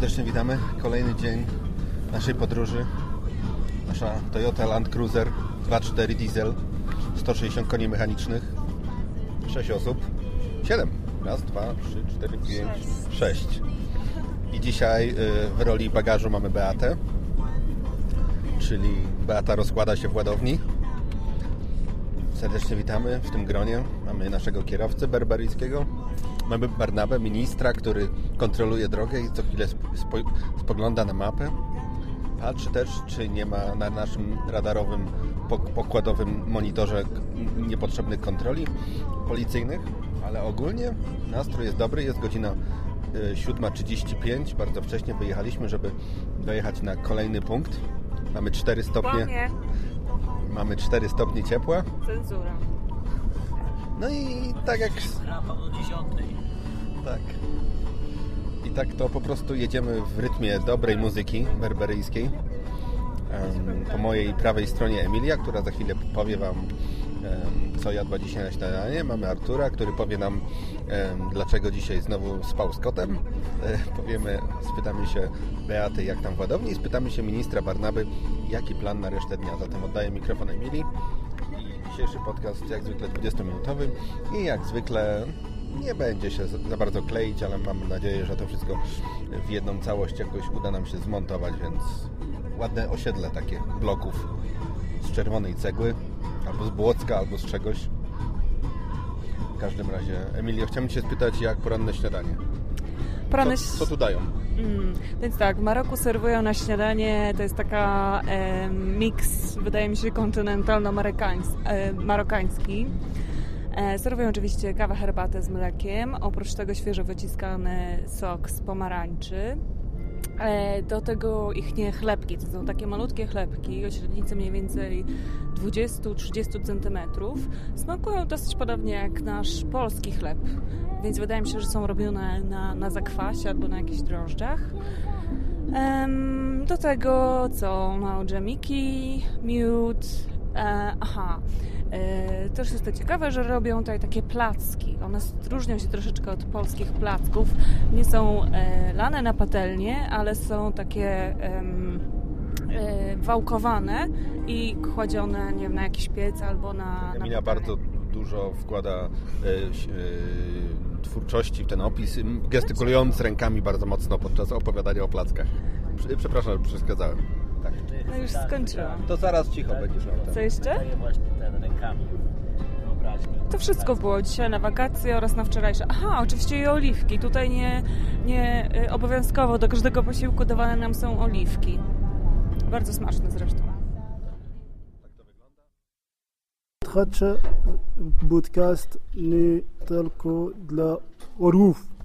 serdecznie witamy. Kolejny dzień naszej podróży. Nasza Toyota Land Cruiser 2.4 diesel, 160 koni mechanicznych, 6 osób, 7. Raz, dwa, trzy, cztery, pięć, sześć. I dzisiaj y, w roli bagażu mamy Beatę, czyli Beata rozkłada się w ładowni. Serdecznie witamy w tym gronie. Mamy naszego kierowcę berberyjskiego. Mamy Barnabę, ministra, który kontroluje drogę i co chwilę spogląda na mapę. Patrzy też, czy nie ma na naszym radarowym, pokładowym monitorze niepotrzebnych kontroli policyjnych, ale ogólnie nastrój jest dobry. Jest godzina 7.35. Bardzo wcześnie wyjechaliśmy, żeby dojechać na kolejny punkt. Mamy 4 stopnie. Mamy 4 stopnie ciepła. Cenzura. No i tak jak... Rano do 10. Tak. I tak to po prostu jedziemy w rytmie dobrej muzyki berberyjskiej. Po mojej prawej stronie Emilia, która za chwilę powie Wam, co jadła dzisiaj na śniadanie. Mamy Artura, który powie nam, dlaczego dzisiaj znowu spał z kotem. E, powiemy, spytamy się Beaty, jak tam w ładowni, spytamy się ministra Barnaby, jaki plan na resztę dnia. Zatem oddaję mikrofon Emilii. Dzisiejszy podcast jak zwykle 20-minutowy i jak zwykle nie będzie się za bardzo kleić, ale mam nadzieję, że to wszystko w jedną całość jakoś uda nam się zmontować, więc ładne osiedle takie bloków z czerwonej cegły, albo z Błocka, albo z czegoś. W każdym razie, Emilio, chciałem Cię spytać, jak poranne śniadanie? Poranne... Co, co tu dają? Mm, więc tak, w Maroku serwują na śniadanie, to jest taka e, miks, wydaje mi się, kontynentalno-marokański. E, serwują oczywiście kawę, herbatę z mlekiem, oprócz tego świeżo wyciskany sok z pomarańczy. E, do tego ich nie chlebki, to są takie malutkie chlebki o średnicy mniej więcej 20-30 cm. Smakują dosyć podobnie jak nasz polski chleb, więc wydaje mi się, że są robione na, na zakwasie albo na jakichś drożdżach. Do tego co? Mało dżemiki, miód, e, aha, E, też jest to ciekawe, że robią tutaj takie placki. One różnią się troszeczkę od polskich placków. Nie są e, lane na patelnię, ale są takie e, wałkowane i kładzione nie wiem, na jakiś piec albo na. Emilia na bardzo dużo wkłada twórczości w ten opis, gestykulując rękami bardzo mocno podczas opowiadania o plackach. Przepraszam, że przeszkadzałem. Tak. No już skończyłam. To zaraz cicho będziesz miał. Co jeszcze? To wszystko było dzisiaj na wakacje oraz na wczorajsze. Aha, oczywiście i oliwki. Tutaj nie, nie y, obowiązkowo do każdego posiłku dawane nam są oliwki. Bardzo smaczne zresztą. Słuchacze podcast nie tylko dla orłów.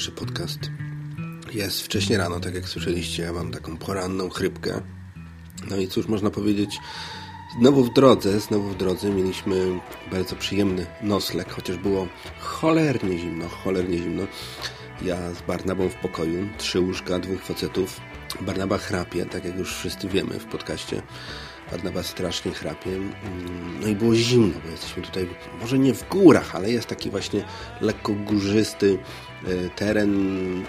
Dzisiejszy podcast. Jest wcześnie rano, tak jak słyszeliście, ja mam taką poranną chrypkę. No i cóż można powiedzieć, znowu w drodze, znowu w drodze mieliśmy bardzo przyjemny nocleg, chociaż było cholernie zimno, cholernie zimno. Ja z Barnabą w pokoju, trzy łóżka, dwóch facetów. Barnaba chrapie, tak jak już wszyscy wiemy w podcaście. Barnaba strasznie chrapie. Mm, No i było zimno, bo jesteśmy tutaj, może nie w górach, ale jest taki właśnie lekko górzysty e, teren.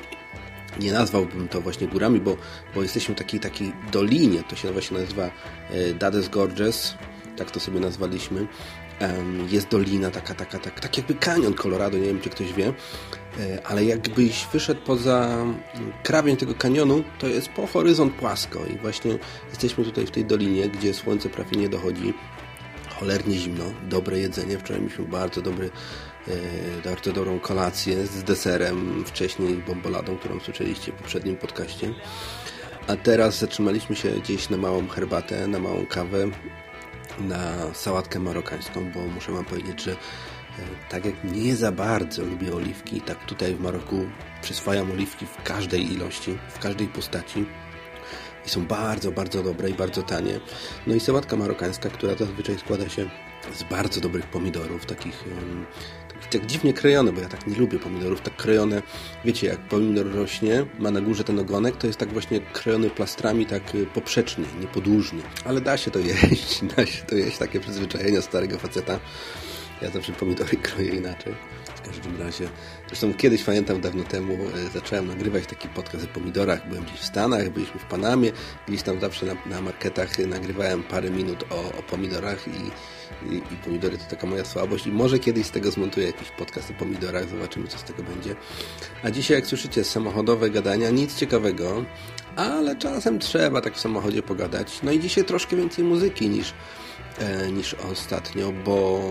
Nie nazwałbym to właśnie górami, bo, bo jesteśmy w takiej, takiej dolinie. To się właśnie nazywa e, Dades Gorges. Tak to sobie nazwaliśmy. Jest dolina, taka, taka, tak, tak jakby kanion Colorado, nie wiem czy ktoś wie, E, ale jakbyś wyszedł poza mm, krawień tego kanionu, to jest po horyzont płasko i właśnie jesteśmy tutaj w tej dolinie, gdzie słońce prawie nie dochodzi. Cholernie zimno, dobre jedzenie. Wczoraj mieliśmy bardzo dobry, e, bardzo dobrą kolację z deserem, wcześniej bomboladą, którą słyszeliście w poprzednim podcaście. A teraz zatrzymaliśmy się gdzieś na małą herbatę, na małą kawę, na sałatkę marokańską, bo muszę wam powiedzieć, że e, tak jak nie za bardzo lubię oliwki, tak tutaj w Maroku przyswajam oliwki w każdej ilości, w każdej postaci. I są bardzo, bardzo dobre i bardzo tanie. No i sałatka marokańska, która zazwyczaj składa się z bardzo dobrych pomidorów, takich, tak dziwnie krojone, bo ja tak nie lubię pomidorów, tak krojone, wiecie, jak pomidor rośnie, ma na górze ten ogonek, to jest tak właśnie krojony plastrami, tak y, poprzecznie, niepodłużnie. Ale da się to jeść, da się to jeść, takie przyzwyczajenia starego faceta. Ja zawsze pomidory kroję inaczej. W każdym razie, zresztą kiedyś pamiętam dawno temu e, zacząłem nagrywać taki podcast o pomidorach. Byłem gdzieś w Stanach, byliśmy w Panamie, gdzieś tam zawsze na, na marketach nagrywałem parę minut o, o pomidorach i, i, i pomidory to taka moja słabość. I może kiedyś z tego zmontuję jakiś podcast o pomidorach, zobaczymy co z tego będzie. A dzisiaj, jak słyszycie, samochodowe gadania, nic ciekawego, ale czasem trzeba tak w samochodzie pogadać. No i dzisiaj troszkę więcej muzyki niż, e, niż ostatnio, bo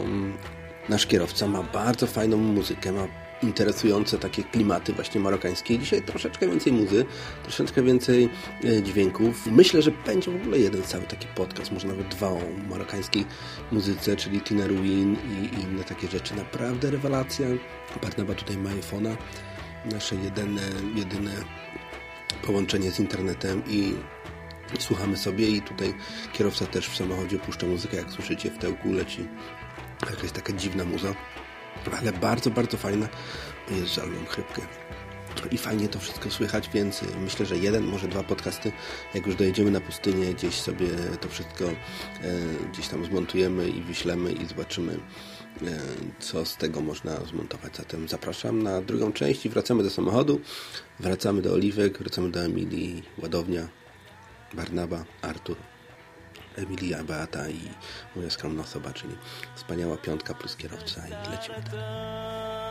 nasz kierowca ma bardzo fajną muzykę, ma interesujące takie klimaty właśnie marokańskie. Dzisiaj troszeczkę więcej muzy, troszeczkę więcej e, dźwięków. Myślę, że będzie w ogóle jeden cały taki podcast, może nawet dwa o marokańskiej muzyce, czyli Tina Ruin i, inne takie rzeczy. Naprawdę rewelacja. Barnaba tutaj ma iPhone'a, nasze jedyne, jedyne połączenie z internetem i słuchamy sobie i tutaj kierowca też w samochodzie puszcza muzykę, jak słyszycie w tyłku leci jakaś taka dziwna muza, ale bardzo, bardzo fajna. Jest żal mam chrypkę. I fajnie to wszystko słychać, więc myślę, że jeden, może dwa podcasty, jak już dojedziemy na pustynię, gdzieś sobie to wszystko e, gdzieś tam zmontujemy i wyślemy i zobaczymy, e, co z tego można zmontować. Zatem zapraszam na drugą część i wracamy do samochodu, wracamy do Oliwek, wracamy do Emilii, Ładownia, Barnaba, Artur, Emilia, Beata i moja skromna osoba, czyli wspaniała piątka plus kierowca i lecimy dalej.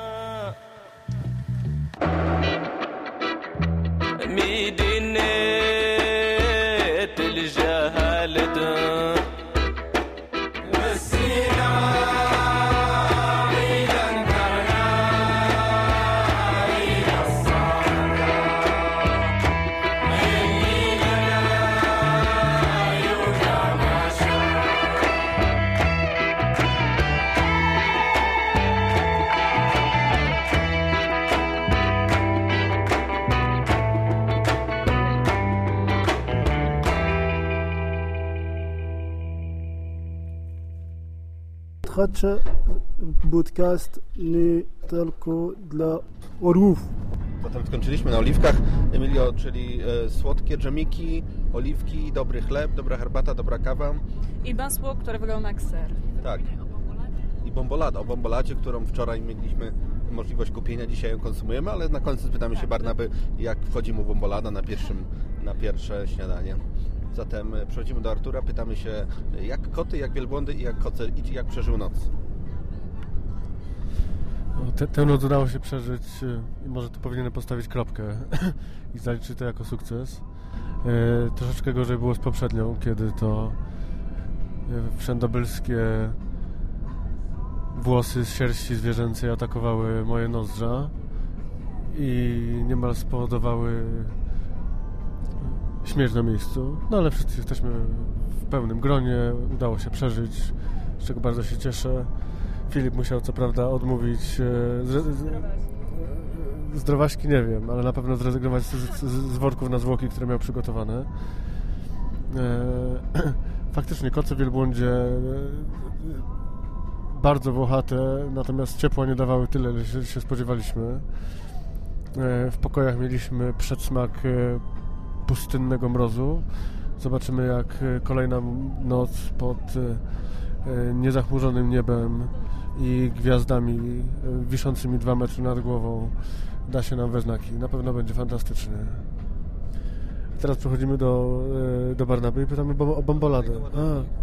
Słuchacze, podcast nie tylko dla orłów. Zatem skończyliśmy na oliwkach, Emilio, czyli e, słodkie dżemiki, oliwki, dobry chleb, dobra herbata, dobra kawa. I masło, które wygląda jak ser. Tak. I bombolada. O bomboladzie, którą wczoraj mieliśmy możliwość kupienia, dzisiaj ją konsumujemy, ale na końcu spytamy się Barnaby, jak wchodzi mu bombolada na, pierwszym, na pierwsze śniadanie. Zatem e, przechodzimy do Artura, pytamy się, e, jak koty, jak wielbłądy i jak koce, i jak przeżył noc. No, Te, tę noc udało się przeżyć y, i może tu powinienem postawić kropkę i zaliczyć to jako sukces. E, troszeczkę gorzej było z poprzednią, kiedy to e, wszędobylskie włosy z sierści zwierzęcej atakowały moje nozdrza i niemal spowodowały śmierć na miejscu. No ale wszyscy jesteśmy w pełnym gronie, udało się przeżyć, z czego bardzo się cieszę. Filip musiał co prawda odmówić, e, z- zdrowaśki nie wiem, ale na pewno zrezygnować z, z, z worków na zwłoki, które miał przygotowane. E, faktycznie koce wielbłądzie e, bardzo włochate, natomiast ciepła nie dawały tyle, ile się, się spodziewaliśmy. E, w pokojach mieliśmy przedsmak e, pustynnego mrozu. Zobaczymy, jak e, kolejna noc pod e, e, niezachmurzonym niebem i gwiazdami wiszącymi dwa metry nad głową da się nam we znaki. Na pewno będzie fantastycznie. Teraz przechodzimy do, do Barnaby i pytamy bo- o bomboladę.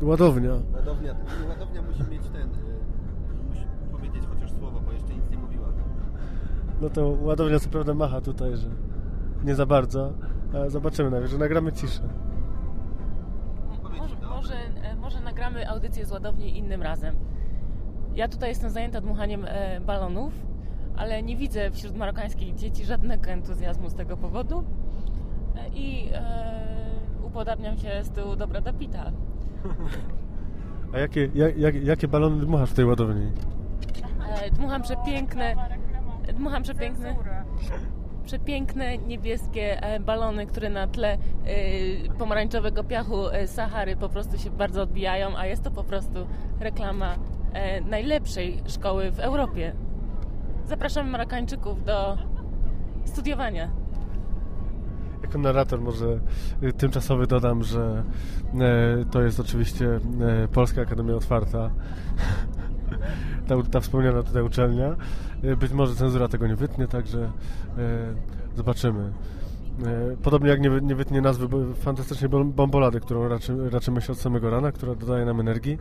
A, ładownia. Ładownia, ładownia musi mieć ten, musi powiedzieć chociaż słowo, bo jeszcze nic nie mówiła. No to ładownia co prawda macha tutaj, że nie za bardzo, zobaczymy najwyżej, że nagramy ciszę. Może, może, e, może nagramy audycję z ładowni innym razem. Ja tutaj jestem zajęta dmuchaniem e, balonów, ale nie widzę wśród marokańskich dzieci żadnego entuzjazmu z tego powodu e, i e, upodabniam się z tyłu do Brada Pitta. A jakie, jak, jak, jakie balony dmuchasz w tej ładowni? E, dmucham przepiękne, dmucham przepiękne, przepiękne niebieskie e, balony, które na tle e, pomarańczowego piachu e, Sahary po prostu się bardzo odbijają, a jest to po prostu reklama najlepszej szkoły w Europie. Zapraszamy Marokańczyków do studiowania. Jako narrator może y, tymczasowy dodam, że to jest oczywiście Polska Akademia Otwarta. Ta, ta wspomniana tutaj uczelnia. E, być może cenzura tego nie wytnie, także e, zobaczymy. E, podobnie jak nie, nie wytnie nazwy fantastycznej bom- bombolady, którą raczy, raczymy się od samego rana, która dodaje nam energii.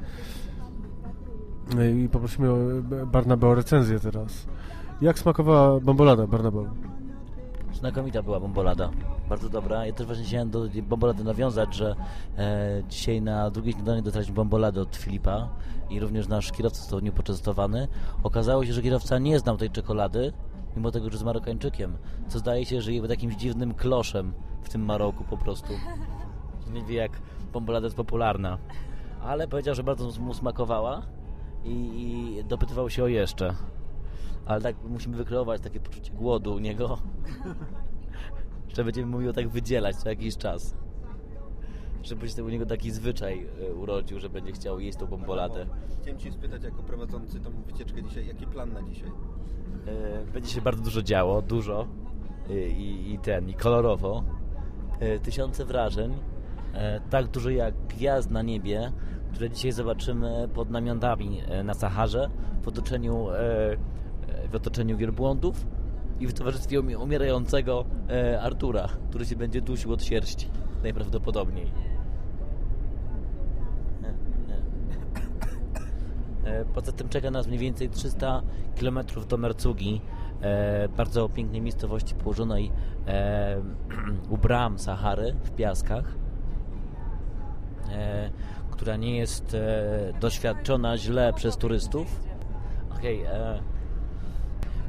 I poprosimy o, Barnabę o recenzję teraz. Jak smakowała bombolada, Barnabę? Znakomita była bombolada. Bardzo dobra. Ja też właśnie chciałem do bombolady nawiązać, że e, dzisiaj na drugie śniadanie dostaliśmy bomboladę od Filipa i również nasz kierowca został nią poczęstowany. Okazało się, że kierowca nie znał tej czekolady, mimo tego, że jest Marokańczykiem, co zdaje się, że jest jakimś dziwnym kloszem w tym Maroku po prostu. Nie wie, jak bombolada jest popularna. Ale powiedział, że bardzo mu smakowała i, i dopytywał się o jeszcze. Ale tak musimy wykreować takie poczucie głodu u niego, że będziemy mówił tak wydzielać co jakiś czas. Żeby się u niego taki zwyczaj e, urodził, że będzie chciał jeść tą bomboladę. Chciałem Cię spytać, jako prowadzący tą wycieczkę dzisiaj, jaki plan na dzisiaj? E, Będzie się bardzo dużo działo, dużo E, i, i ten, i kolorowo. Tysiące wrażeń, tak dużo jak gwiazd na niebie, które dzisiaj zobaczymy pod namionami e, na Saharze, w otoczeniu, w otoczeniu wielbłądów i w towarzystwie umi- umierającego e, Artura, który się będzie dusił od sierści, najprawdopodobniej. E, Poza tym czeka nas mniej więcej 300 km do Mercugi, e, bardzo pięknej miejscowości położonej e, u bram Sahary w piaskach, e, która nie jest e, doświadczona źle przez turystów. Okay, e,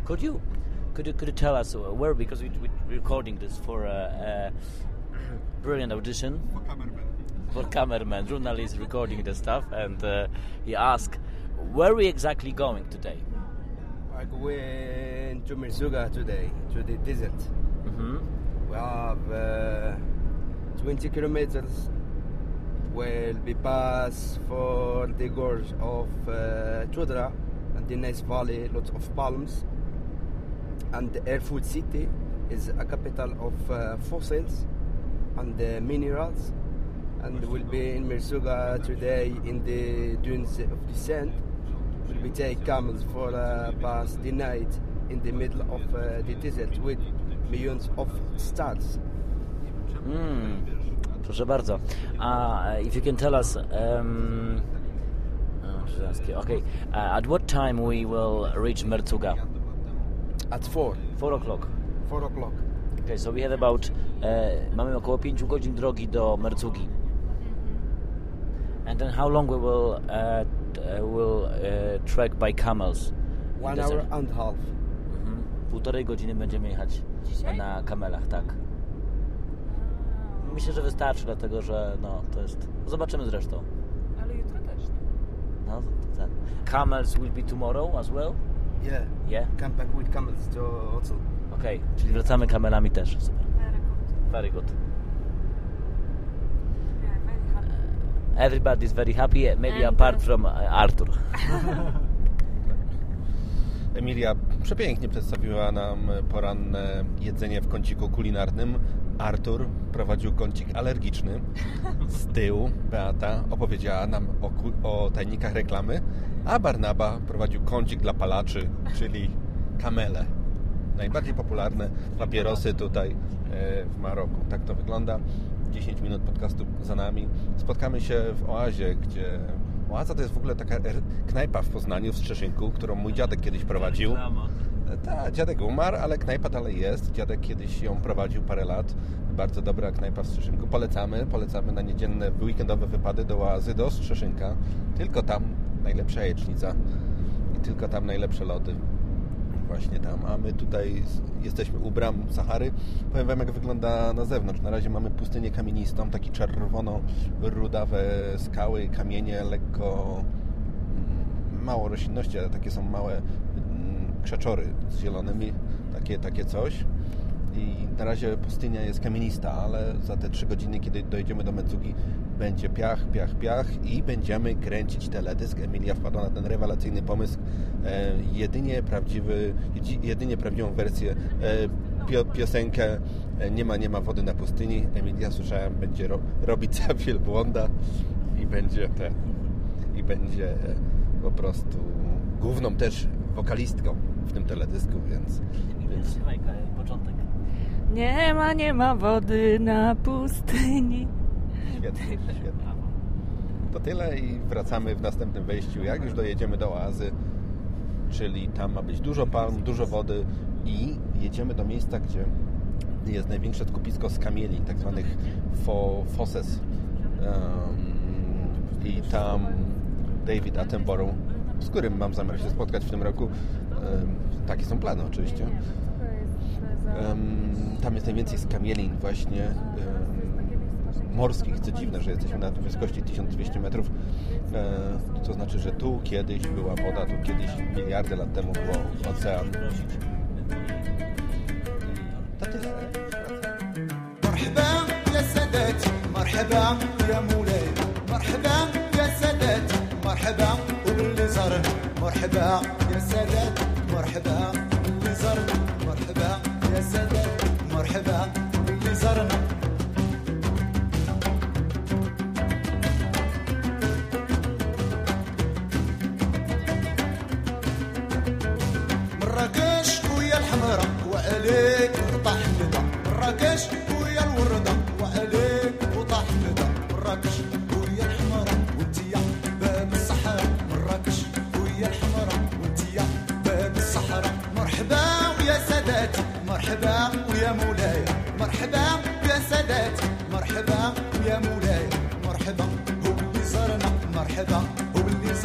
could you could you could you tell us where because we, we're recording this for a, a brilliant audition for cameraman, journalist recording the stuff, and uh, he asked, "Where are we exactly going today?" I went to Mirzuga today, to the desert. hmm We have uh, 20 kilometers. Will be pass for the gorge of uh, Chudra and the nice valley, lots of palms. And Airfood City is a capital of uh, fossils and uh, minerals. And we'll be in Mirzuga today in the dunes of sand. We'll be take camels for uh, pass the night in the middle of uh, the desert with millions of stars. Mm. Proszę bardzo. Uh, if you can tell us, um, oh, okay, uh, at what time we will reach Merzuga? At four, Four o'clock. four o'clock. Okay, so we have about, e, mamy około 5 godzin drogi do Mercugi. And then how long we will, uh, will uh, trek by camels? One hour and a half. Mhm. Półtorej godziny będziemy jechać na kamelach, tak. Myślę, że wystarczy, dlatego że no, to jest... Zobaczymy zresztą. Ale jutro też. No, to ten. Camels will be tomorrow as well? Yeah. Yeah? Come back with camels to Otzl. Okej, czyli wracamy kamerami też. Super. Very good. Everybody is very happy, maybe And, apart uh, from uh, Arthur. Emilia przepięknie przedstawiła nam poranne jedzenie w kąciku kulinarnym. Artur prowadził kącik alergiczny. Z tyłu Beata opowiedziała nam o, o tajnikach reklamy, a Barnaba prowadził kącik dla palaczy, czyli kamele. Najbardziej popularne papierosy tutaj e, w Maroku. Tak to wygląda. 10 minut podcastu za nami. Spotkamy się w Oazie, gdzie Oaza to jest w ogóle taka er- knajpa w Poznaniu, w Strzeszynku, którą mój dziadek kiedyś prowadził. Tak, dziadek umarł, ale knajpa dalej jest. Dziadek kiedyś ją prowadził parę lat. Bardzo dobra knajpa w Strzeszynku. Polecamy. Polecamy na niedzienne, weekendowe wypady do Oazy, do Strzeszynka. Tylko tam najlepsza jajecznica i tylko tam najlepsze lody. Właśnie tam. A my tutaj jesteśmy u bram Sahary. Powiem Wam, jak wygląda na zewnątrz. Na razie mamy pustynię kamienistą, takie czerwono-rudawe skały, kamienie, lekko mm, mało roślinności, ale takie są małe mm, krzeczory z zielonymi, takie, takie coś. I na razie pustynia jest kamienista, ale za te trzy godziny, kiedy dojedziemy do Medzugi, będzie piach, piach, piach i będziemy kręcić teledysk. Emilia wpadła na ten rewelacyjny pomysł. E, jedynie prawdziwy, jedynie prawdziwą wersję e, pio, piosenkę e, Nie ma, nie ma wody na pustyni. Emilia słyszałem, będzie ro, robić za wielbłąda i będzie ten, i będzie e, po prostu główną też wokalistką w tym teledysku, więc, więc początek. Nie ma, nie ma wody na pustyni. Świetnie, świetnie. To tyle i wracamy w następnym wejściu, jak już dojedziemy do oazy, czyli tam ma być dużo palm, dużo wody i jedziemy do miejsca, gdzie jest największe skupisko skamieli, tak zwanych fo, fosses. Um, I tam David Attenborough, z którym mam zamiar się spotkać w tym roku, um, takie są plany oczywiście. Em, tam jest najwięcej skamielin właśnie em, morskich. Co dziwne, że jesteśmy na wysokości 1200 metrów. E, to znaczy, że tu kiedyś była woda, tu kiedyś miliardy lat temu było ocean. To tyle. مرحبا يا سادتي مرحبا يا مولاي مرحبا يا سادتي مرحبا وباللي زارنا مرحبا يا سادات مرحبا مرحبا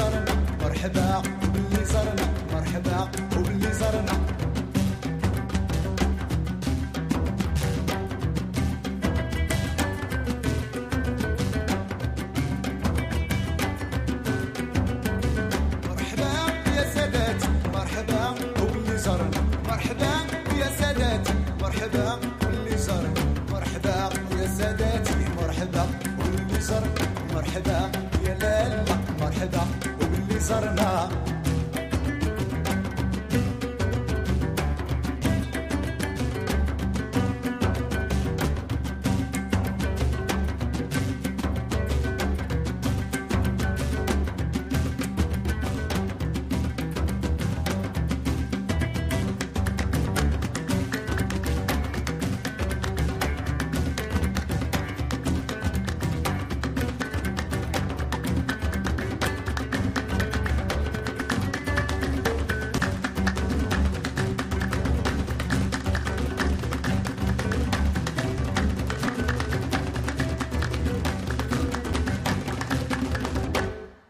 زرنا. مرحبا وباللي زرنا. مرحبا وباللي زرنا. مرحبا يا سادات. مرحبا وباللي زرنا. مرحبا يا سادات. مرحبا وباللي زرنا. مرحبا يا ساداتي مرحبا وباللي زرنا. مرحبا يا لالا. مرحبا. sarna